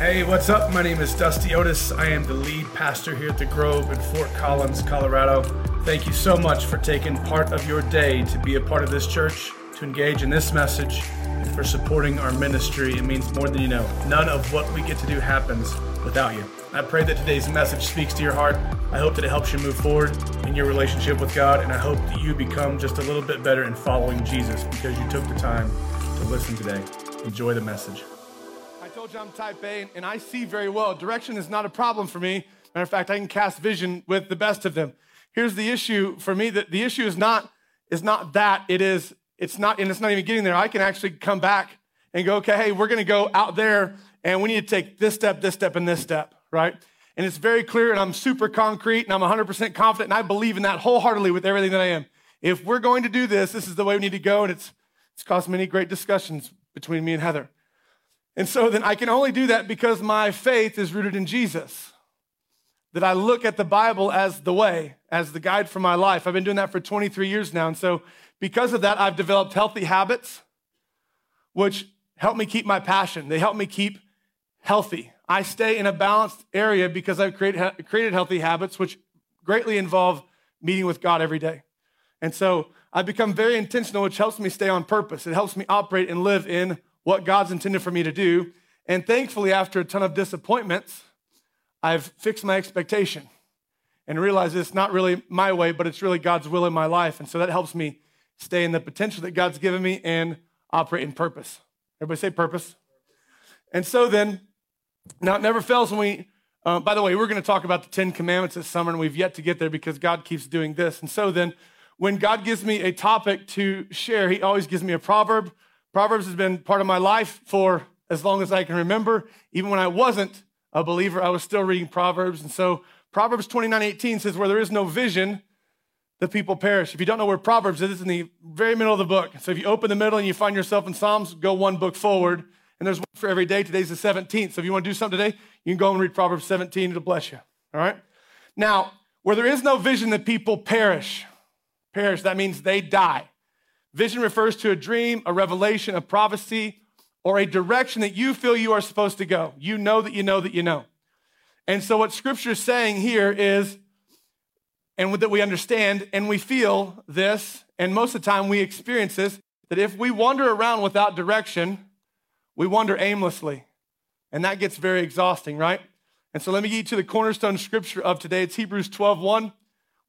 Hey, what's up? My name is Dusty Otis. I am the lead pastor here at the Grove in Fort Collins, Colorado. Thank you so much for taking part of your day to be a part of this church, to engage in this message, and for supporting our ministry. It means more than you know. None of what we get to do happens without you. I pray that today's message speaks to your heart. I hope that it helps you move forward in your relationship with God, and I hope that you become just a little bit better in following Jesus because you took the time to listen today. Enjoy the message. Told you I'm type A and I see very well. Direction is not a problem for me. Matter of fact, I can cast vision with the best of them. Here's the issue for me that the issue is not is not that it is it's not and it's not even getting there. I can actually come back and go, okay, hey, we're gonna go out there and we need to take this step, this step, and this step, right? And it's very clear and I'm super concrete and I'm 100% confident and I believe in that wholeheartedly with everything that I am. If we're going to do this, this is the way we need to go and it's it's caused many great discussions between me and Heather. And so then I can only do that because my faith is rooted in Jesus. That I look at the Bible as the way, as the guide for my life. I've been doing that for 23 years now. And so because of that, I've developed healthy habits, which help me keep my passion. They help me keep healthy. I stay in a balanced area because I've created, created healthy habits, which greatly involve meeting with God every day. And so I've become very intentional, which helps me stay on purpose. It helps me operate and live in what God's intended for me to do. And thankfully, after a ton of disappointments, I've fixed my expectation and realized it's not really my way, but it's really God's will in my life. And so that helps me stay in the potential that God's given me and operate in purpose. Everybody say purpose. And so then, now it never fails when we, uh, by the way, we're going to talk about the Ten Commandments this summer, and we've yet to get there because God keeps doing this. And so then, when God gives me a topic to share, He always gives me a proverb. Proverbs has been part of my life for as long as I can remember. Even when I wasn't a believer, I was still reading Proverbs. And so Proverbs 29 18 says, Where there is no vision, the people perish. If you don't know where Proverbs is, it's in the very middle of the book. So if you open the middle and you find yourself in Psalms, go one book forward. And there's one for every day. Today's the 17th. So if you want to do something today, you can go and read Proverbs 17. It'll bless you. All right? Now, where there is no vision, the people perish. Perish, that means they die. Vision refers to a dream, a revelation, a prophecy, or a direction that you feel you are supposed to go. You know that you know that you know. And so, what scripture is saying here is, and that we understand, and we feel this, and most of the time we experience this, that if we wander around without direction, we wander aimlessly. And that gets very exhausting, right? And so let me get you to the cornerstone scripture of today. It's Hebrews 12 1.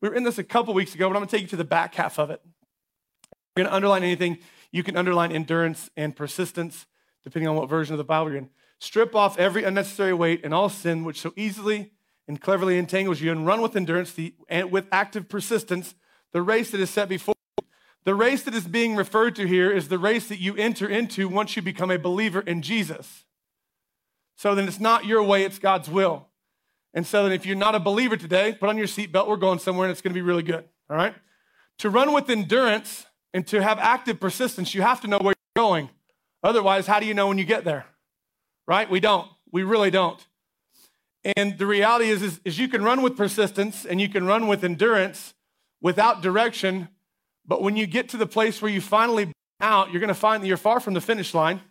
We were in this a couple weeks ago, but I'm going to take you to the back half of it. Going to underline anything, you can underline endurance and persistence, depending on what version of the Bible you're in. Strip off every unnecessary weight and all sin which so easily and cleverly entangles you, and run with endurance the, and with active persistence the race that is set before you. The race that is being referred to here is the race that you enter into once you become a believer in Jesus. So then it's not your way, it's God's will. And so then if you're not a believer today, put on your seatbelt. We're going somewhere and it's going to be really good. All right? To run with endurance and to have active persistence, you have to know where you're going. Otherwise, how do you know when you get there? Right? We don't. We really don't. And the reality is, is, is you can run with persistence and you can run with endurance without direction. But when you get to the place where you finally out, you're going to find that you're far from the finish line,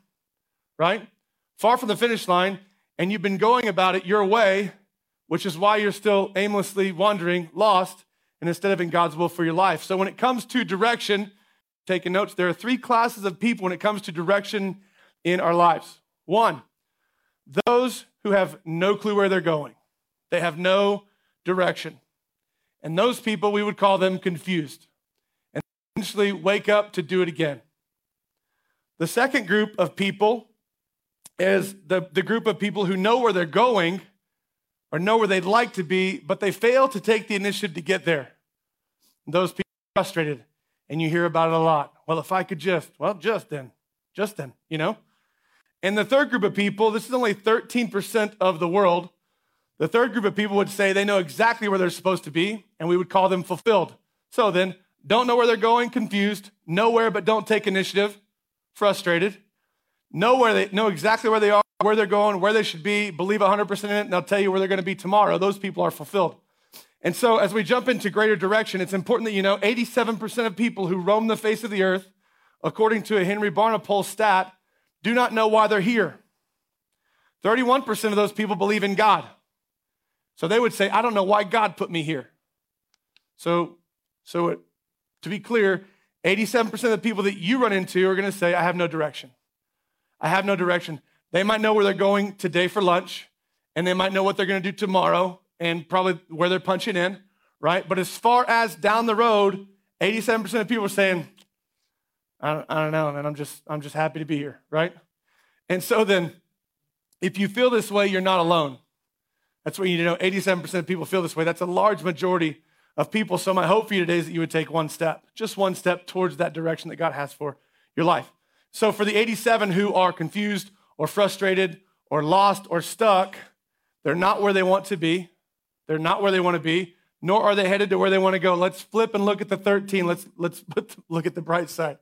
right? Far from the finish line, and you've been going about it your way, which is why you're still aimlessly wandering, lost, and instead of in God's will for your life. So when it comes to direction, taking notes, there are three classes of people when it comes to direction in our lives. One, those who have no clue where they're going, they have no direction. And those people, we would call them confused and eventually wake up to do it again. The second group of people is the, the group of people who know where they're going or know where they'd like to be, but they fail to take the initiative to get there. those people are frustrated and you hear about it a lot. Well, if I could just, well, just then, just then, you know? And the third group of people, this is only 13% of the world. The third group of people would say they know exactly where they're supposed to be, and we would call them fulfilled. So then, don't know where they're going, confused, nowhere but don't take initiative, frustrated, know where they know exactly where they are, where they're going, where they should be, believe 100% in it, and they'll tell you where they're going to be tomorrow. Those people are fulfilled. And so, as we jump into greater direction, it's important that you know 87% of people who roam the face of the earth, according to a Henry Barna poll stat, do not know why they're here. 31% of those people believe in God. So they would say, I don't know why God put me here. So, so it, to be clear, 87% of the people that you run into are going to say, I have no direction. I have no direction. They might know where they're going today for lunch, and they might know what they're going to do tomorrow and probably where they're punching in, right? But as far as down the road, 87% of people are saying, I don't, I don't know, man. I'm just, I'm just happy to be here, right? And so then, if you feel this way, you're not alone. That's what you need to know. 87% of people feel this way. That's a large majority of people. So, my hope for you today is that you would take one step, just one step towards that direction that God has for your life. So, for the 87 who are confused or frustrated or lost or stuck, they're not where they want to be. They're not where they want to be, nor are they headed to where they want to go. Let's flip and look at the 13. Let's, let's look at the bright side.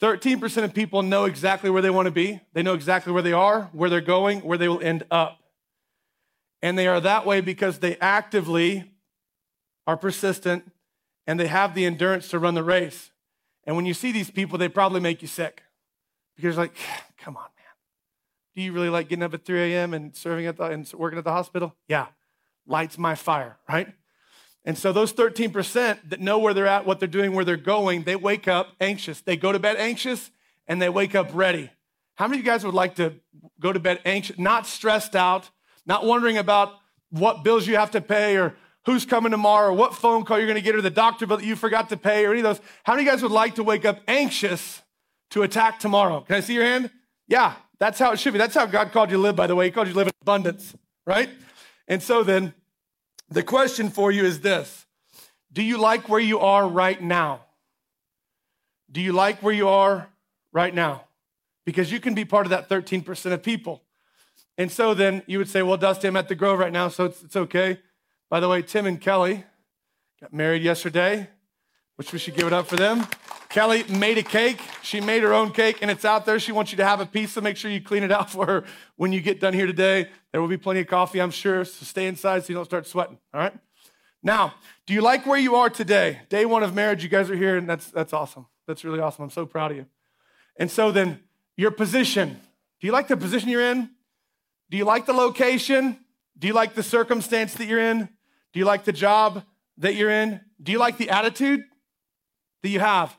13% of people know exactly where they want to be. They know exactly where they are, where they're going, where they will end up. And they are that way because they actively are persistent and they have the endurance to run the race. And when you see these people, they probably make you sick because, like, come on, man. Do you really like getting up at 3 a.m. and serving at the and working at the hospital? Yeah, lights my fire, right? And so those 13% that know where they're at, what they're doing, where they're going, they wake up anxious. They go to bed anxious and they wake up ready. How many of you guys would like to go to bed anxious, not stressed out, not wondering about what bills you have to pay or who's coming tomorrow or what phone call you're going to get or the doctor bill that you forgot to pay or any of those? How many of you guys would like to wake up anxious to attack tomorrow? Can I see your hand? Yeah, that's how it should be. That's how God called you to live, by the way. He called you to live in abundance, right? And so then, the question for you is this Do you like where you are right now? Do you like where you are right now? Because you can be part of that 13% of people. And so then you would say, Well, Dusty, I'm at the Grove right now, so it's, it's okay. By the way, Tim and Kelly got married yesterday, which we should give it up for them. Kelly made a cake. She made her own cake, and it's out there. She wants you to have a piece, so make sure you clean it out for her when you get done here today. There will be plenty of coffee, I'm sure, so stay inside so you don't start sweating, all right? Now, do you like where you are today? Day one of marriage, you guys are here, and that's, that's awesome. That's really awesome. I'm so proud of you. And so then, your position. Do you like the position you're in? Do you like the location? Do you like the circumstance that you're in? Do you like the job that you're in? Do you like the attitude that you have?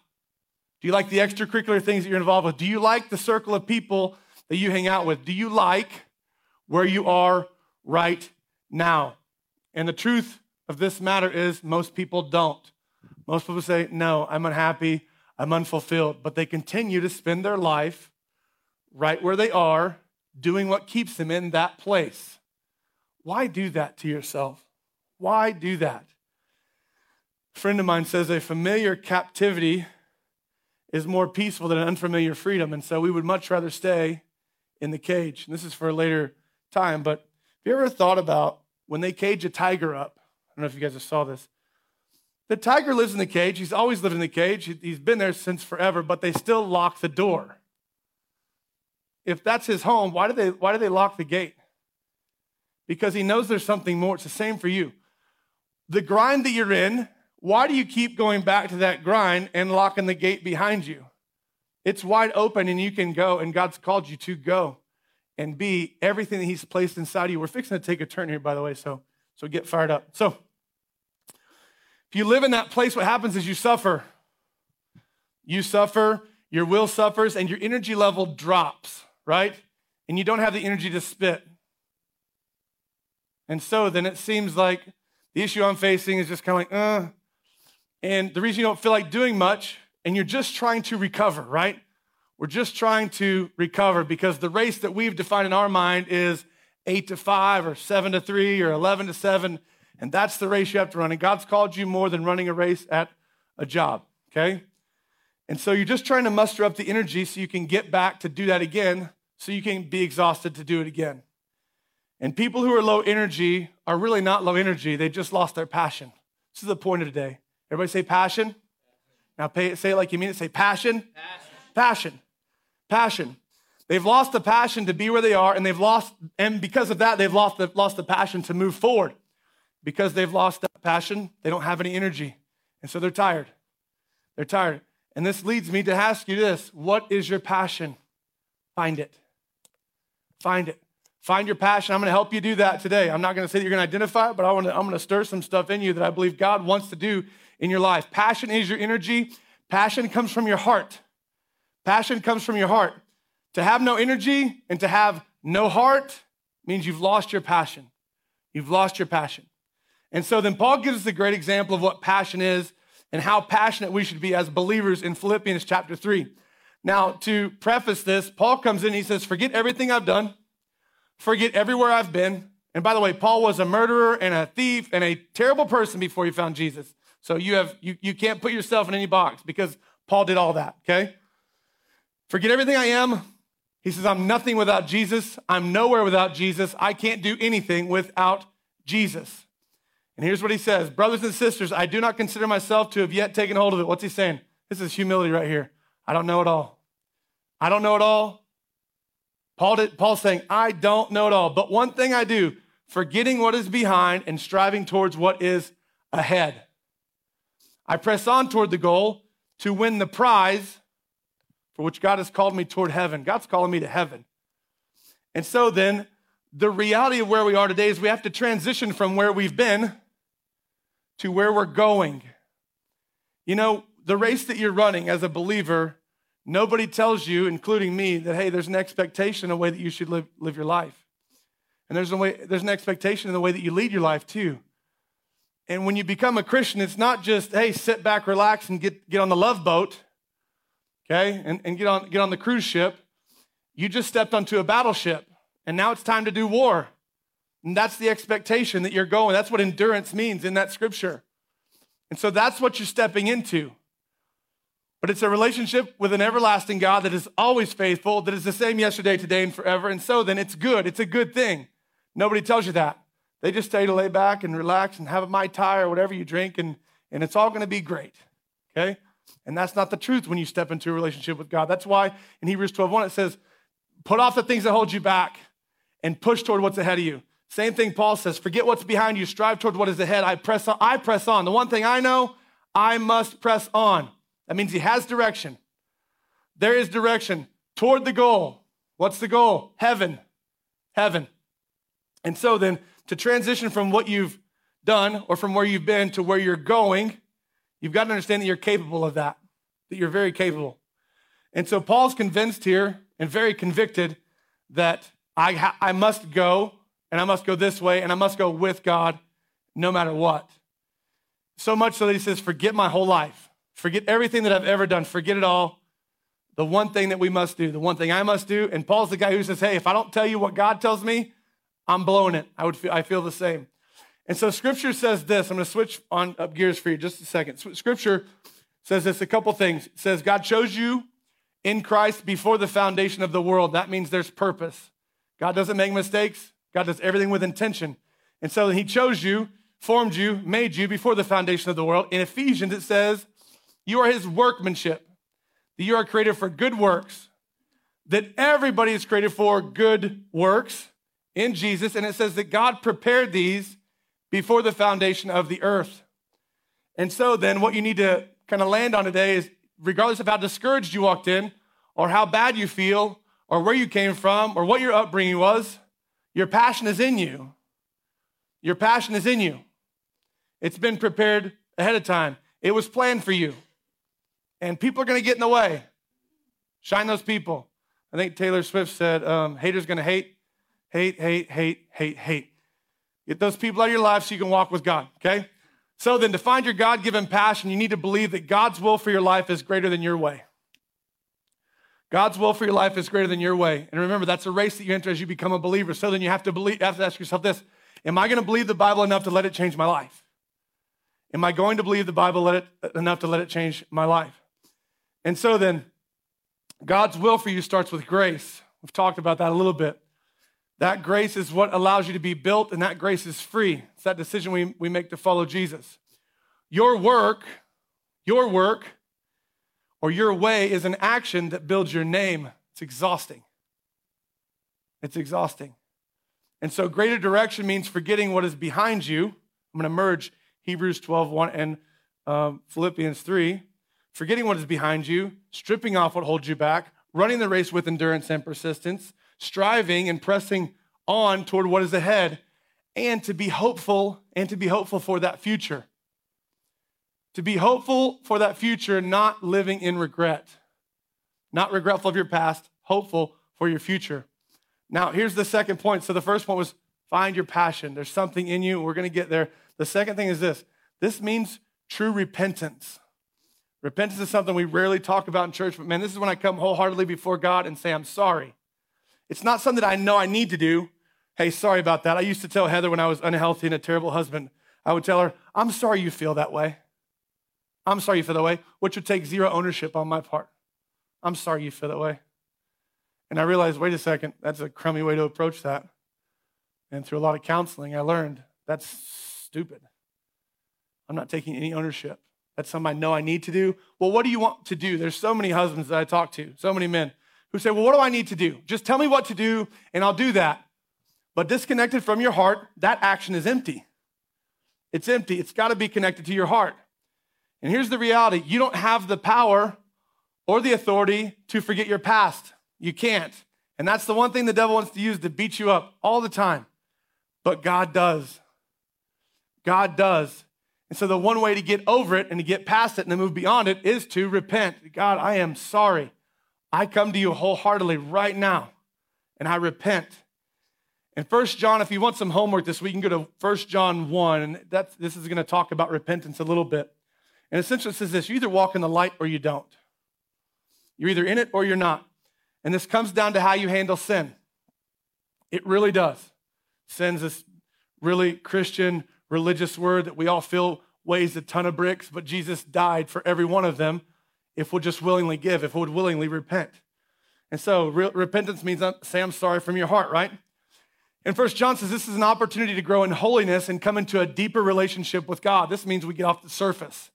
Do you like the extracurricular things that you're involved with? Do you like the circle of people that you hang out with? Do you like where you are right now? And the truth of this matter is most people don't. Most people say, No, I'm unhappy, I'm unfulfilled, but they continue to spend their life right where they are, doing what keeps them in that place. Why do that to yourself? Why do that? A friend of mine says a familiar captivity is more peaceful than an unfamiliar freedom. And so we would much rather stay in the cage. And this is for a later time, but have you ever thought about when they cage a tiger up? I don't know if you guys just saw this. The tiger lives in the cage. He's always lived in the cage. He's been there since forever, but they still lock the door. If that's his home, why do they, why do they lock the gate? Because he knows there's something more. It's the same for you. The grind that you're in why do you keep going back to that grind and locking the gate behind you? It's wide open and you can go, and God's called you to go and be everything that He's placed inside of you. We're fixing to take a turn here, by the way, so, so get fired up. So, if you live in that place, what happens is you suffer. You suffer, your will suffers, and your energy level drops, right? And you don't have the energy to spit. And so then it seems like the issue I'm facing is just kind of like, uh, and the reason you don't feel like doing much, and you're just trying to recover, right? We're just trying to recover because the race that we've defined in our mind is eight to five, or seven to three, or 11 to seven. And that's the race you have to run. And God's called you more than running a race at a job, okay? And so you're just trying to muster up the energy so you can get back to do that again, so you can be exhausted to do it again. And people who are low energy are really not low energy, they just lost their passion. This is the point of today. Everybody say passion. Now pay, say it like you mean it. Say passion. Passion. Passion. passion. They've lost the passion to be where they are, and they've lost, and because of that, they've lost the, lost the passion to move forward. Because they've lost that passion, they don't have any energy. And so they're tired. They're tired. And this leads me to ask you this what is your passion? Find it. Find it. Find your passion. I'm going to help you do that today. I'm not going to say that you're going to identify it, but I want to, I'm going to stir some stuff in you that I believe God wants to do in your life. Passion is your energy. Passion comes from your heart. Passion comes from your heart. To have no energy and to have no heart means you've lost your passion. You've lost your passion. And so then Paul gives us a great example of what passion is and how passionate we should be as believers in Philippians chapter 3. Now, to preface this, Paul comes in, he says, Forget everything I've done, forget everywhere I've been. And by the way, Paul was a murderer and a thief and a terrible person before he found Jesus. So you have you, you can't put yourself in any box because Paul did all that, okay? Forget everything I am. He says, I'm nothing without Jesus. I'm nowhere without Jesus. I can't do anything without Jesus. And here's what he says Brothers and sisters, I do not consider myself to have yet taken hold of it. What's he saying? This is humility right here. I don't know it all. I don't know it all. Paul did, Paul's saying, I don't know it all. But one thing I do, forgetting what is behind and striving towards what is ahead. I press on toward the goal to win the prize for which God has called me toward heaven. God's calling me to heaven. And so then, the reality of where we are today is we have to transition from where we've been to where we're going. You know, the race that you're running as a believer, nobody tells you, including me, that, hey, there's an expectation the way that you should live, live your life. And there's, a way, there's an expectation in the way that you lead your life, too. And when you become a Christian, it's not just, hey, sit back, relax, and get, get on the love boat, okay, and, and get, on, get on the cruise ship. You just stepped onto a battleship, and now it's time to do war. And that's the expectation that you're going. That's what endurance means in that scripture. And so that's what you're stepping into. But it's a relationship with an everlasting God that is always faithful, that is the same yesterday, today, and forever. And so then it's good. It's a good thing. Nobody tells you that. They just you to lay back and relax and have a Mai Tai or whatever you drink, and, and it's all going to be great. Okay? And that's not the truth when you step into a relationship with God. That's why in Hebrews 12 1 it says, put off the things that hold you back and push toward what's ahead of you. Same thing Paul says, forget what's behind you, strive toward what is ahead. I press on. I press on. The one thing I know, I must press on. That means he has direction. There is direction toward the goal. What's the goal? Heaven. Heaven. And so then to transition from what you've done or from where you've been to where you're going, you've got to understand that you're capable of that, that you're very capable. And so Paul's convinced here and very convicted that I, ha- I must go and I must go this way and I must go with God no matter what. So much so that he says, Forget my whole life, forget everything that I've ever done, forget it all. The one thing that we must do, the one thing I must do. And Paul's the guy who says, Hey, if I don't tell you what God tells me, I'm blowing it. I would feel, I feel the same. And so scripture says this. I'm going to switch on up gears for you just a second. Scripture says this a couple things. It says God chose you in Christ before the foundation of the world. That means there's purpose. God doesn't make mistakes. God does everything with intention. And so he chose you, formed you, made you before the foundation of the world. In Ephesians it says, you are his workmanship. That you are created for good works. That everybody is created for good works in Jesus, and it says that God prepared these before the foundation of the earth. And so then what you need to kind of land on today is regardless of how discouraged you walked in, or how bad you feel, or where you came from, or what your upbringing was, your passion is in you. Your passion is in you. It's been prepared ahead of time. It was planned for you. And people are going to get in the way. Shine those people. I think Taylor Swift said, um, haters going to hate, hate, hate, hate, hate, hate. Get those people out of your life so you can walk with God, okay? So then, to find your God given passion, you need to believe that God's will for your life is greater than your way. God's will for your life is greater than your way. And remember, that's a race that you enter as you become a believer. So then you have to believe, have to ask yourself this Am I going to believe the Bible enough to let it change my life? Am I going to believe the Bible let it, enough to let it change my life? And so then, God's will for you starts with grace. We've talked about that a little bit. That grace is what allows you to be built, and that grace is free. It's that decision we, we make to follow Jesus. Your work, your work, or your way is an action that builds your name. It's exhausting. It's exhausting. And so, greater direction means forgetting what is behind you. I'm going to merge Hebrews 12, 1 and um, Philippians 3. Forgetting what is behind you, stripping off what holds you back, running the race with endurance and persistence, striving and pressing on toward what is ahead, and to be hopeful and to be hopeful for that future. To be hopeful for that future, not living in regret, not regretful of your past, hopeful for your future. Now, here's the second point. So the first point was find your passion. There's something in you. We're going to get there. The second thing is this this means true repentance. Repentance is something we rarely talk about in church, but man, this is when I come wholeheartedly before God and say, I'm sorry. It's not something that I know I need to do. Hey, sorry about that. I used to tell Heather when I was unhealthy and a terrible husband, I would tell her, I'm sorry you feel that way. I'm sorry you feel that way, which would take zero ownership on my part. I'm sorry you feel that way. And I realized, wait a second, that's a crummy way to approach that. And through a lot of counseling, I learned that's stupid. I'm not taking any ownership. That's something I know I need to do. Well, what do you want to do? There's so many husbands that I talk to, so many men who say, Well, what do I need to do? Just tell me what to do, and I'll do that. But disconnected from your heart, that action is empty. It's empty. It's got to be connected to your heart. And here's the reality you don't have the power or the authority to forget your past. You can't. And that's the one thing the devil wants to use to beat you up all the time. But God does. God does. And so the one way to get over it and to get past it and to move beyond it is to repent. God, I am sorry. I come to you wholeheartedly right now and I repent. And First John, if you want some homework this week, you can go to First John 1, and that's, this is going to talk about repentance a little bit. And essentially it says this you either walk in the light or you don't. You're either in it or you're not. And this comes down to how you handle sin. It really does. Sin's this really Christian, religious word that we all feel weighs a ton of bricks, but Jesus died for every one of them if we'll just willingly give, if we'll willingly repent. And so re- repentance means uh, say I'm sorry from your heart, right? And First John says this is an opportunity to grow in holiness and come into a deeper relationship with God. This means we get off the surface.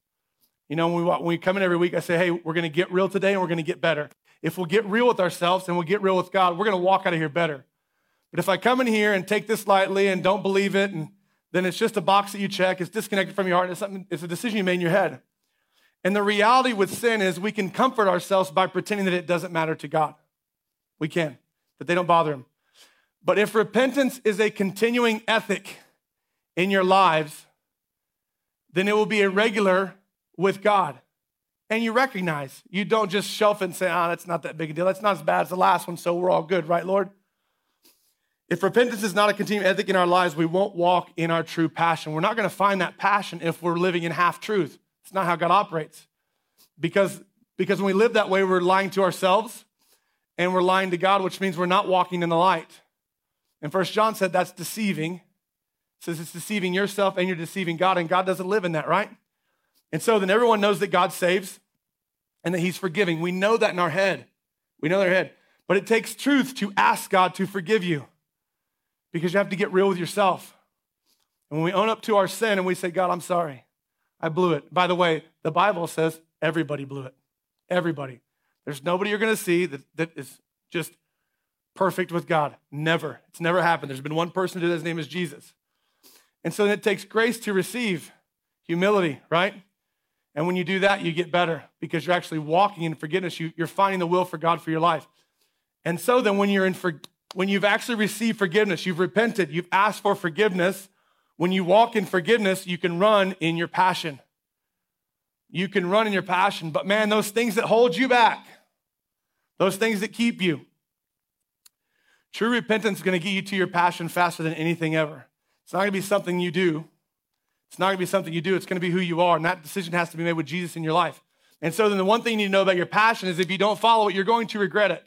You know, when we, when we come in every week, I say, hey, we're going to get real today and we're going to get better. If we'll get real with ourselves and we'll get real with God, we're going to walk out of here better. But if I come in here and take this lightly and don't believe it, and then it's just a box that you check, it's disconnected from your heart, it's, something, it's a decision you made in your head. And the reality with sin is we can comfort ourselves by pretending that it doesn't matter to God. We can, that they don't bother Him. But if repentance is a continuing ethic in your lives, then it will be a regular with God. And you recognize, you don't just shelf and say, ah, oh, that's not that big a deal. That's not as bad as the last one, so we're all good, right, Lord? If repentance is not a continuing ethic in our lives, we won't walk in our true passion. We're not going to find that passion if we're living in half truth. It's not how God operates. Because, because when we live that way, we're lying to ourselves and we're lying to God, which means we're not walking in the light. And First John said that's deceiving. It says it's deceiving yourself and you're deceiving God, and God doesn't live in that, right? And so then everyone knows that God saves and that He's forgiving. We know that in our head. We know in our head. But it takes truth to ask God to forgive you because you have to get real with yourself. And when we own up to our sin and we say, God, I'm sorry, I blew it. By the way, the Bible says everybody blew it. Everybody. There's nobody you're going to see that, that is just perfect with God. Never. It's never happened. There's been one person who his name is Jesus. And so it takes grace to receive humility, right? And when you do that, you get better because you're actually walking in forgiveness. You, are finding the will for God for your life. And so then when you're in for, when you've actually received forgiveness, you've repented, you've asked for forgiveness, when you walk in forgiveness, you can run in your passion. You can run in your passion, but man, those things that hold you back, those things that keep you, true repentance is going to get you to your passion faster than anything ever. It's not going to be something you do. It's not going to be something you do, it's going to be who you are. And that decision has to be made with Jesus in your life. And so then the one thing you need to know about your passion is if you don't follow it, you're going to regret it.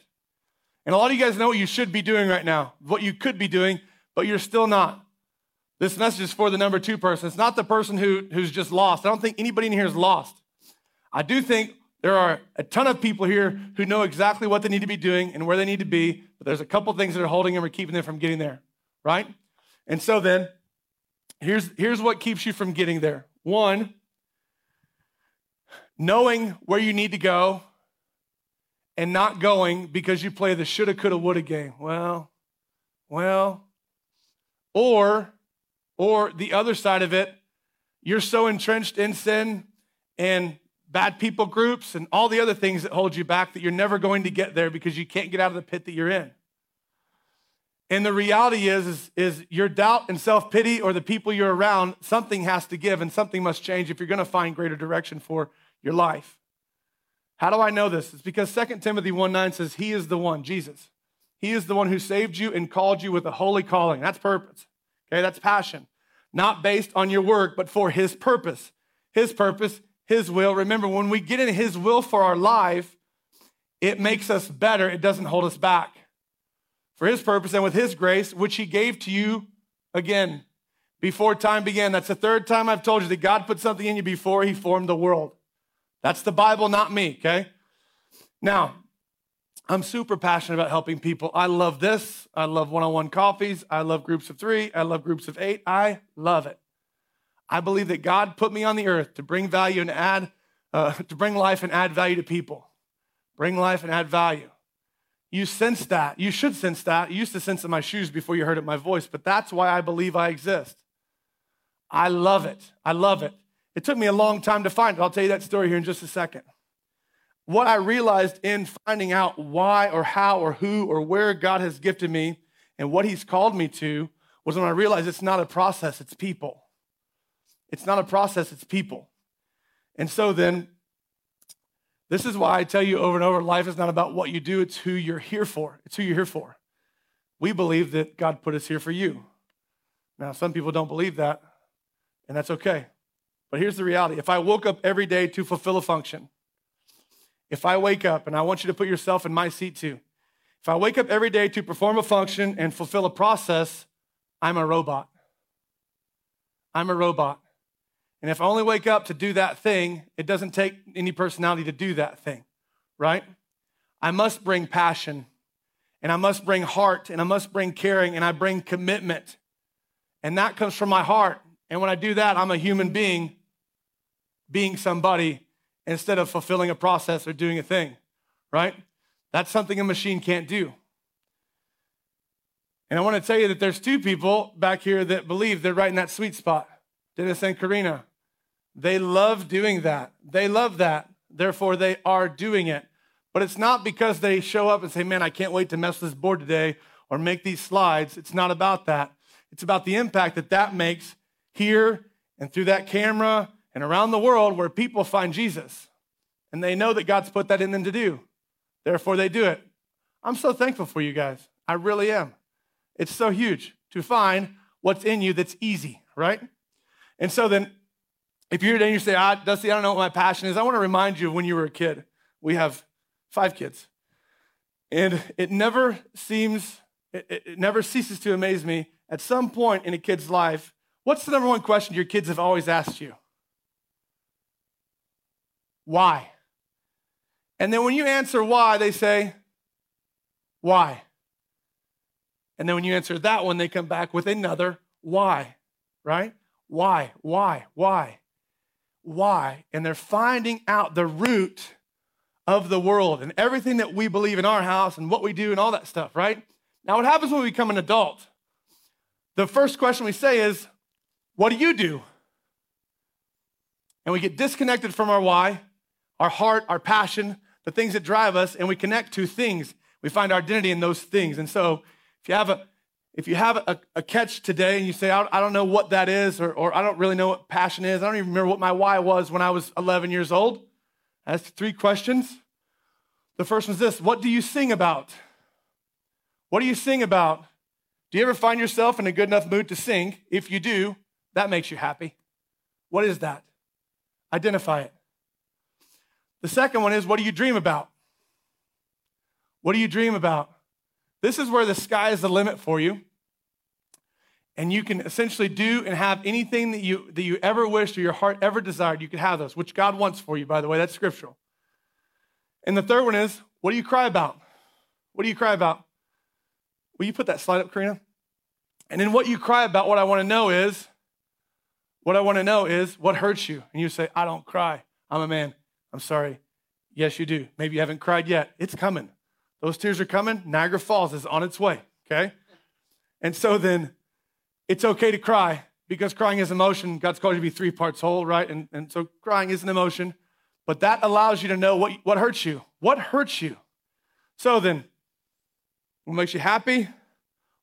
And a lot of you guys know what you should be doing right now, what you could be doing, but you're still not. This message is for the number two person. It's not the person who, who's just lost. I don't think anybody in here is lost. I do think there are a ton of people here who know exactly what they need to be doing and where they need to be, but there's a couple things that are holding them or keeping them from getting there, right? And so then, Here's, here's what keeps you from getting there. One, knowing where you need to go and not going because you play the shoulda, coulda, woulda game. Well, well, or, or the other side of it, you're so entrenched in sin and bad people groups and all the other things that hold you back that you're never going to get there because you can't get out of the pit that you're in. And the reality is, is, is your doubt and self pity or the people you're around, something has to give and something must change if you're going to find greater direction for your life. How do I know this? It's because 2 Timothy 1 9 says, He is the one, Jesus. He is the one who saved you and called you with a holy calling. That's purpose. Okay, that's passion. Not based on your work, but for His purpose. His purpose, His will. Remember, when we get in His will for our life, it makes us better, it doesn't hold us back for his purpose and with his grace, which he gave to you again before time began. That's the third time I've told you that God put something in you before he formed the world. That's the Bible, not me, okay? Now, I'm super passionate about helping people. I love this. I love one on one coffees. I love groups of three. I love groups of eight. I love it. I believe that God put me on the earth to bring value and add, uh, to bring life and add value to people. Bring life and add value. You sense that. You should sense that. You used to sense it in my shoes before you heard it in my voice, but that's why I believe I exist. I love it. I love it. It took me a long time to find it. I'll tell you that story here in just a second. What I realized in finding out why or how or who or where God has gifted me and what He's called me to was when I realized it's not a process, it's people. It's not a process, it's people. And so then this is why I tell you over and over life is not about what you do, it's who you're here for. It's who you're here for. We believe that God put us here for you. Now, some people don't believe that, and that's okay. But here's the reality if I woke up every day to fulfill a function, if I wake up, and I want you to put yourself in my seat too, if I wake up every day to perform a function and fulfill a process, I'm a robot. I'm a robot. And if I only wake up to do that thing, it doesn't take any personality to do that thing, right? I must bring passion and I must bring heart and I must bring caring and I bring commitment. And that comes from my heart. And when I do that, I'm a human being being somebody instead of fulfilling a process or doing a thing, right? That's something a machine can't do. And I want to tell you that there's two people back here that believe they're right in that sweet spot Dennis and Karina. They love doing that. They love that. Therefore, they are doing it. But it's not because they show up and say, Man, I can't wait to mess this board today or make these slides. It's not about that. It's about the impact that that makes here and through that camera and around the world where people find Jesus. And they know that God's put that in them to do. Therefore, they do it. I'm so thankful for you guys. I really am. It's so huge to find what's in you that's easy, right? And so then if you're here and you say, ah, Dusty, I don't know what my passion is, I want to remind you of when you were a kid. We have five kids. And it never seems, it, it never ceases to amaze me at some point in a kid's life, what's the number one question your kids have always asked you? Why? And then when you answer why, they say, why? And then when you answer that one, they come back with another why, right? Why, why, why? why, and they're finding out the root of the world and everything that we believe in our house and what we do and all that stuff, right? Now, what happens when we become an adult? The first question we say is, What do you do? And we get disconnected from our why, our heart, our passion, the things that drive us, and we connect to things. We find our identity in those things. And so, if you have a if you have a, a, catch today and you say, I, I don't know what that is, or, or I don't really know what passion is, I don't even remember what my why was when I was 11 years old. That's three questions. The first one's this What do you sing about? What do you sing about? Do you ever find yourself in a good enough mood to sing? If you do, that makes you happy. What is that? Identify it. The second one is What do you dream about? What do you dream about? This is where the sky is the limit for you. And you can essentially do and have anything that you, that you ever wished or your heart ever desired. You can have those, which God wants for you, by the way. That's scriptural. And the third one is what do you cry about? What do you cry about? Will you put that slide up, Karina? And then what you cry about, what I want to know is, what I want to know is what hurts you. And you say, I don't cry. I'm a man. I'm sorry. Yes, you do. Maybe you haven't cried yet. It's coming. Those tears are coming. Niagara Falls is on its way, okay? And so then it's okay to cry because crying is emotion. God's called you to be three parts whole, right? And, and so crying is an emotion, but that allows you to know what, what hurts you. What hurts you? So then, what makes you happy?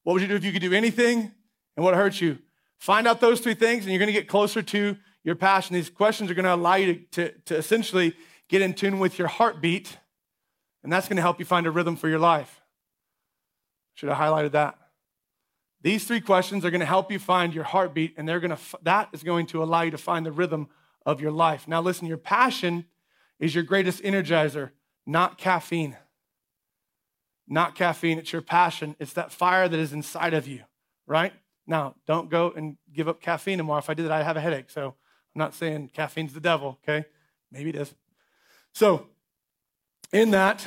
What would you do if you could do anything? And what hurts you? Find out those three things, and you're going to get closer to your passion. These questions are going to allow you to, to, to essentially get in tune with your heartbeat, and that's going to help you find a rhythm for your life. Should have highlighted that. These three questions are going to help you find your heartbeat, and they're going to, that is going to allow you to find the rhythm of your life. Now, listen, your passion is your greatest energizer, not caffeine. Not caffeine, it's your passion. It's that fire that is inside of you, right? Now, don't go and give up caffeine anymore. If I did that, I'd have a headache. So I'm not saying caffeine's the devil, okay? Maybe it is. So, in that,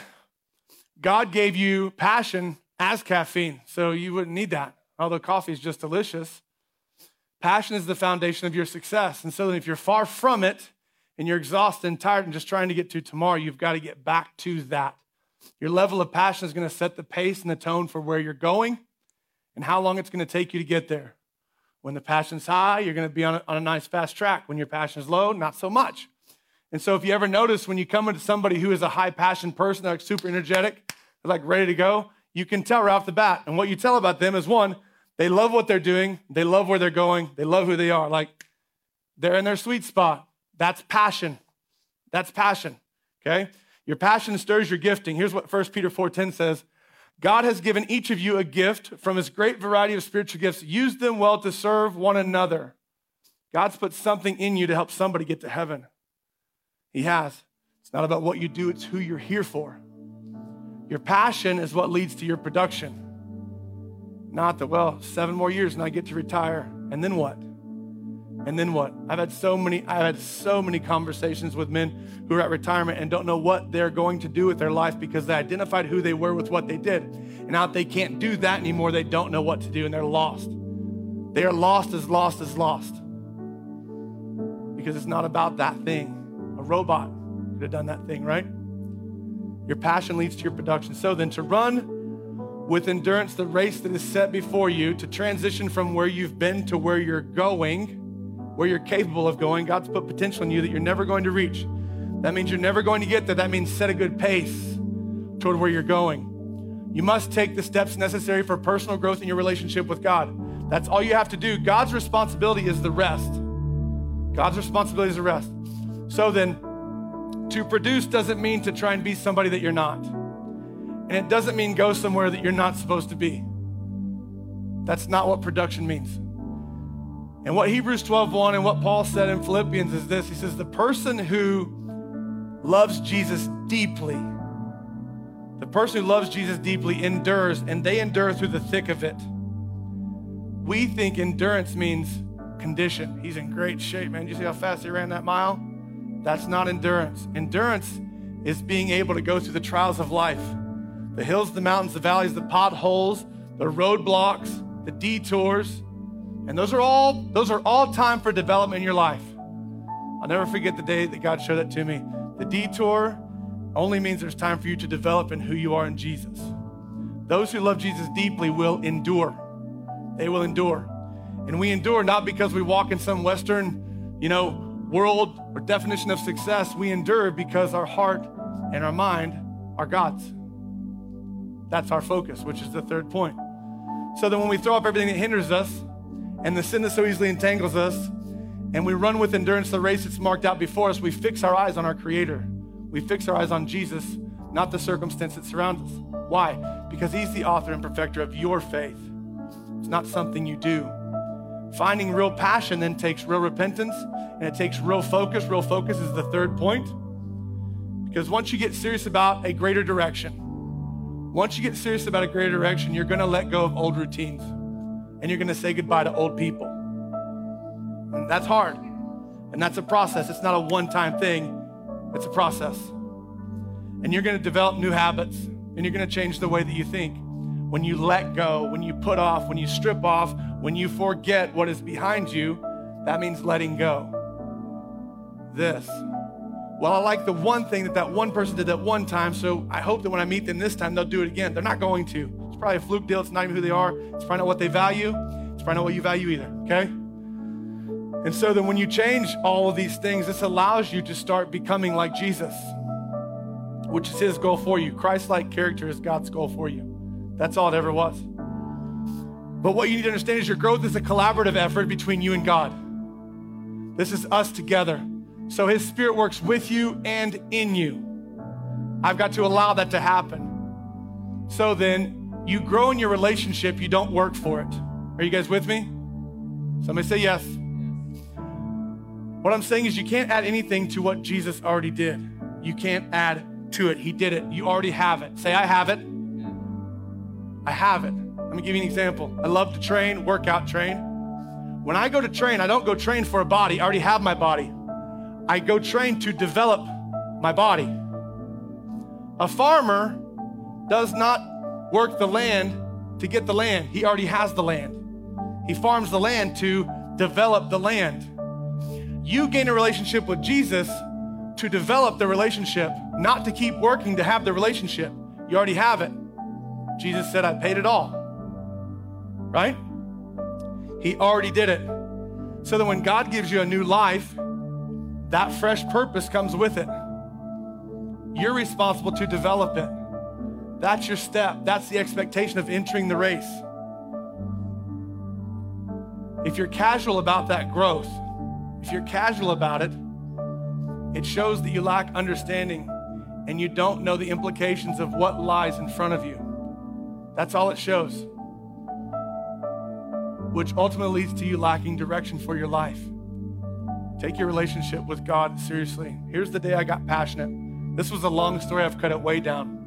God gave you passion as caffeine, so you wouldn't need that although coffee is just delicious. Passion is the foundation of your success. And so if you're far from it and you're exhausted and tired and just trying to get to tomorrow, you've got to get back to that. Your level of passion is going to set the pace and the tone for where you're going and how long it's going to take you to get there. When the passion's high, you're going to be on a, on a nice fast track. When your passion is low, not so much. And so if you ever notice when you come into somebody who is a high passion person, they're like super energetic, they're like ready to go, you can tell right off the bat. And what you tell about them is one, they love what they're doing. They love where they're going. They love who they are. Like they're in their sweet spot. That's passion. That's passion. Okay? Your passion stirs your gifting. Here's what 1 Peter 4:10 says. God has given each of you a gift from his great variety of spiritual gifts. Use them well to serve one another. God's put something in you to help somebody get to heaven. He has. It's not about what you do, it's who you're here for. Your passion is what leads to your production. Not that, well, seven more years and I get to retire. And then what? And then what? I've had so many, I've had so many conversations with men who are at retirement and don't know what they're going to do with their life because they identified who they were with what they did. And now they can't do that anymore, they don't know what to do and they're lost. They are lost as lost as lost. Because it's not about that thing. A robot could have done that thing, right? Your passion leads to your production. So then to run with endurance the race that is set before you to transition from where you've been to where you're going, where you're capable of going. God's put potential in you that you're never going to reach. That means you're never going to get there. That means set a good pace toward where you're going. You must take the steps necessary for personal growth in your relationship with God. That's all you have to do. God's responsibility is the rest. God's responsibility is the rest. So then, to produce doesn't mean to try and be somebody that you're not. And it doesn't mean go somewhere that you're not supposed to be. That's not what production means. And what Hebrews 12:1 and what Paul said in Philippians is this. He says the person who loves Jesus deeply, the person who loves Jesus deeply endures, and they endure through the thick of it. We think endurance means condition. He's in great shape, man. You see how fast he ran that mile? That's not endurance. Endurance is being able to go through the trials of life the hills, the mountains, the valleys, the potholes, the roadblocks, the detours. And those are all those are all time for development in your life. I'll never forget the day that God showed that to me. The detour only means there's time for you to develop in who you are in Jesus. Those who love Jesus deeply will endure. They will endure. And we endure not because we walk in some Western, you know, world or definition of success. We endure because our heart and our mind are God's. That's our focus, which is the third point. So then when we throw up everything that hinders us and the sin that so easily entangles us, and we run with endurance the race that's marked out before us, we fix our eyes on our Creator. We fix our eyes on Jesus, not the circumstance that surrounds us. Why? Because He's the author and perfecter of your faith. It's not something you do. Finding real passion then takes real repentance and it takes real focus. Real focus is the third point. Because once you get serious about a greater direction, once you get serious about a greater direction, you're going to let go of old routines and you're going to say goodbye to old people. And that's hard. And that's a process. It's not a one time thing, it's a process. And you're going to develop new habits and you're going to change the way that you think. When you let go, when you put off, when you strip off, when you forget what is behind you, that means letting go. This well, I like the one thing that that one person did that one time, so I hope that when I meet them this time, they'll do it again. They're not going to. Probably a fluke deal. It's not even who they are. It's probably not what they value. It's probably not what you value either, okay? And so then when you change all of these things, this allows you to start becoming like Jesus, which is his goal for you. Christ like character is God's goal for you. That's all it ever was. But what you need to understand is your growth is a collaborative effort between you and God. This is us together. So his spirit works with you and in you. I've got to allow that to happen. So then you grow in your relationship, you don't work for it. Are you guys with me? Somebody say yes. What I'm saying is, you can't add anything to what Jesus already did. You can't add to it. He did it. You already have it. Say, I have it. I have it. Let me give you an example. I love to train, workout train. When I go to train, I don't go train for a body. I already have my body. I go train to develop my body. A farmer does not work the land to get the land, he already has the land. He farms the land to develop the land. You gain a relationship with Jesus to develop the relationship, not to keep working to have the relationship. You already have it. Jesus said, I paid it all. Right? He already did it. So that when God gives you a new life, that fresh purpose comes with it. You're responsible to develop it. That's your step. That's the expectation of entering the race. If you're casual about that growth, if you're casual about it, it shows that you lack understanding and you don't know the implications of what lies in front of you. That's all it shows, which ultimately leads to you lacking direction for your life. Take your relationship with God seriously. Here's the day I got passionate. This was a long story, I've cut it way down.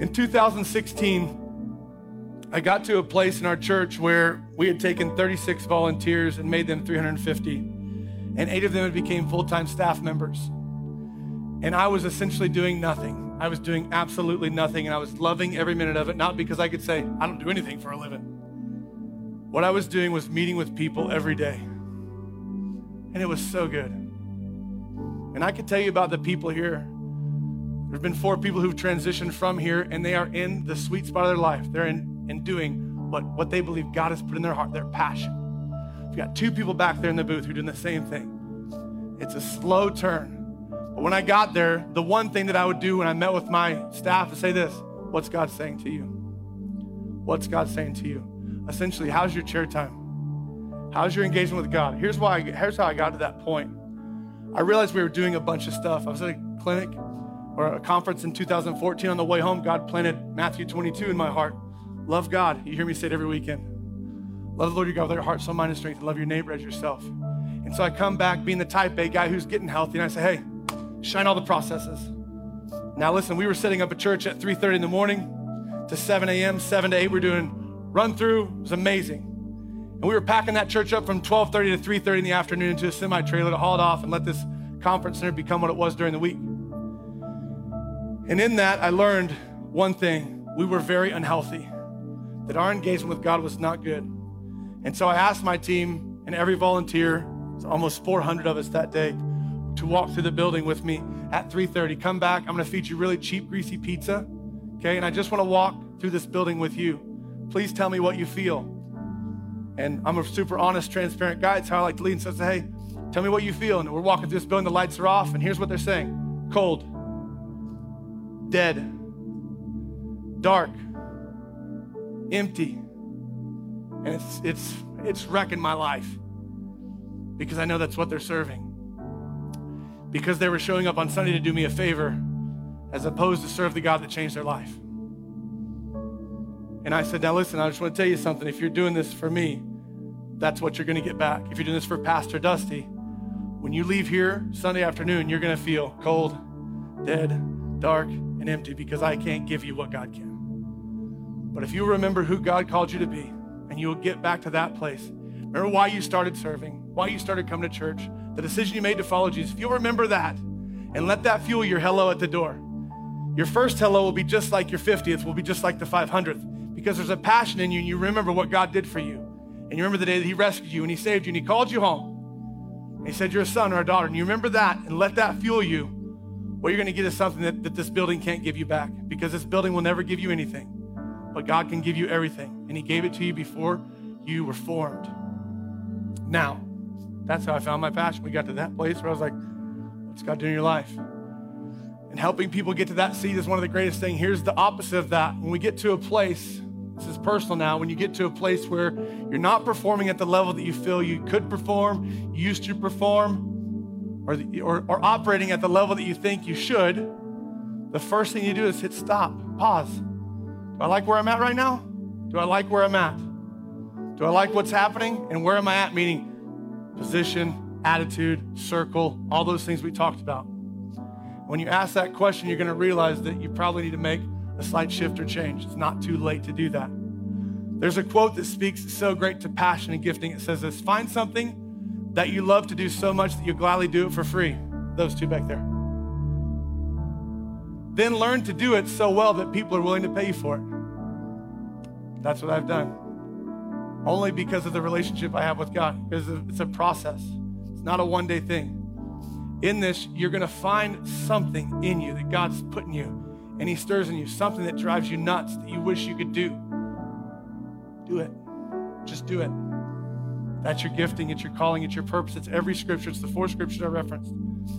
In 2016, I got to a place in our church where we had taken 36 volunteers and made them 350, and eight of them had became full-time staff members. And I was essentially doing nothing. I was doing absolutely nothing, and I was loving every minute of it, not because I could say, I don't do anything for a living. What I was doing was meeting with people every day. And it was so good. And I could tell you about the people here. There have been four people who've transitioned from here, and they are in the sweet spot of their life. They're in and doing what, what they believe God has put in their heart, their passion. We've got two people back there in the booth who are doing the same thing. It's a slow turn. But when I got there, the one thing that I would do when I met with my staff is say this What's God saying to you? What's God saying to you? Essentially, how's your chair time? How's your engagement with God? Here's why. I, here's how I got to that point. I realized we were doing a bunch of stuff. I was at a clinic or a conference in 2014. On the way home, God planted Matthew 22 in my heart. Love God. You hear me say it every weekend. Love the Lord your God with your heart, soul, mind, and strength, and love your neighbor as yourself. And so I come back being the type A guy who's getting healthy, and I say, hey, shine all the processes. Now listen, we were setting up a church at 3:30 in the morning to 7 a.m., 7 to 8. We're doing run through. It was amazing. And we were packing that church up from 12:30 to 3:30 in the afternoon into a semi-trailer to haul it off and let this conference center become what it was during the week. And in that, I learned one thing: we were very unhealthy that our engagement with God was not good. And so I asked my team and every volunteer, almost 400 of us that day, to walk through the building with me at 3:30. Come back. I'm going to feed you really cheap greasy pizza. Okay? And I just want to walk through this building with you. Please tell me what you feel. And I'm a super honest, transparent guy. It's how I like to lead. And so I say, hey, tell me what you feel. And we're walking through this building, the lights are off, and here's what they're saying cold, dead, dark, empty. And it's, it's, it's wrecking my life because I know that's what they're serving. Because they were showing up on Sunday to do me a favor as opposed to serve the God that changed their life. And I said, Now listen, I just want to tell you something. If you're doing this for me, that's what you're going to get back. If you're doing this for Pastor Dusty, when you leave here Sunday afternoon, you're going to feel cold, dead, dark, and empty because I can't give you what God can. But if you remember who God called you to be and you'll get back to that place, remember why you started serving, why you started coming to church, the decision you made to follow Jesus, if you'll remember that and let that fuel your hello at the door, your first hello will be just like your 50th, will be just like the 500th because there's a passion in you and you remember what God did for you. And you remember the day that He rescued you and He saved you and He called you home. And He said, You're a son or a daughter. And you remember that and let that fuel you. What you're going to get is something that, that this building can't give you back because this building will never give you anything. But God can give you everything. And He gave it to you before you were formed. Now, that's how I found my passion. We got to that place where I was like, what's God doing in your life? And helping people get to that seat is one of the greatest things. Here's the opposite of that. When we get to a place, this is personal now, when you get to a place where you're not performing at the level that you feel you could perform, used to perform, or, or, or operating at the level that you think you should, the first thing you do is hit stop, pause. Do I like where I'm at right now? Do I like where I'm at? Do I like what's happening? And where am I at? Meaning position, attitude, circle, all those things we talked about. When you ask that question, you're going to realize that you probably need to make a slight shift or change. It's not too late to do that. There's a quote that speaks so great to passion and gifting. It says this Find something that you love to do so much that you gladly do it for free. Those two back there. Then learn to do it so well that people are willing to pay you for it. That's what I've done. Only because of the relationship I have with God, because it's a process, it's not a one day thing in this, you're going to find something in you that God's put in you, and He stirs in you, something that drives you nuts that you wish you could do. Do it. Just do it. That's your gifting, it's your calling, it's your purpose. It's every scripture, it's the four scriptures I referenced.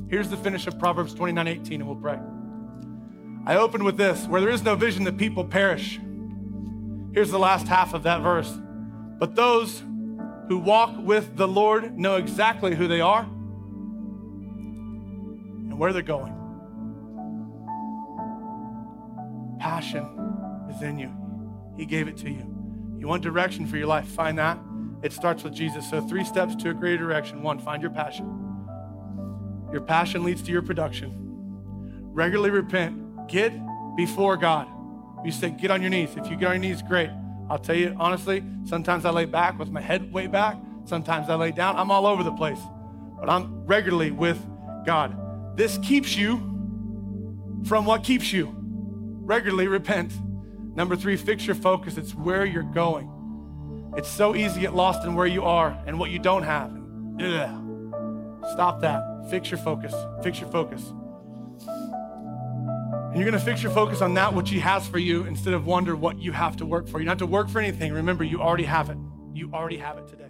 Here's the finish of Proverbs 29 18, and we'll pray. I opened with this where there is no vision, the people perish. Here's the last half of that verse. But those who walk with the Lord know exactly who they are and where they're going. Passion is in you. He gave it to you. You want direction for your life, find that. It starts with Jesus. So, three steps to a greater direction. One, find your passion. Your passion leads to your production. Regularly repent. Get before God. You say, get on your knees. If you get on your knees, great. I'll tell you honestly, sometimes I lay back with my head way back. Sometimes I lay down. I'm all over the place. But I'm regularly with God. This keeps you from what keeps you. Regularly repent. Number three, fix your focus. It's where you're going. It's so easy to get lost in where you are and what you don't have. Ugh. Stop that. Fix your focus. Fix your focus. And you're going to fix your focus on that which He has for you instead of wonder what you have to work for. You don't have to work for anything. Remember, you already have it. You already have it today.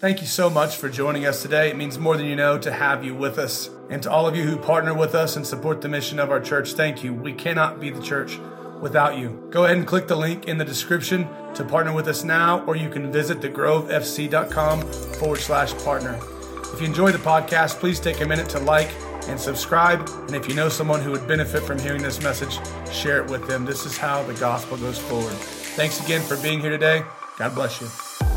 Thank you so much for joining us today. It means more than you know to have you with us. And to all of you who partner with us and support the mission of our church, thank you. We cannot be the church without you. Go ahead and click the link in the description to partner with us now, or you can visit thegrovefc.com forward slash partner. If you enjoy the podcast, please take a minute to like and subscribe. And if you know someone who would benefit from hearing this message, share it with them. This is how the gospel goes forward. Thanks again for being here today. God bless you.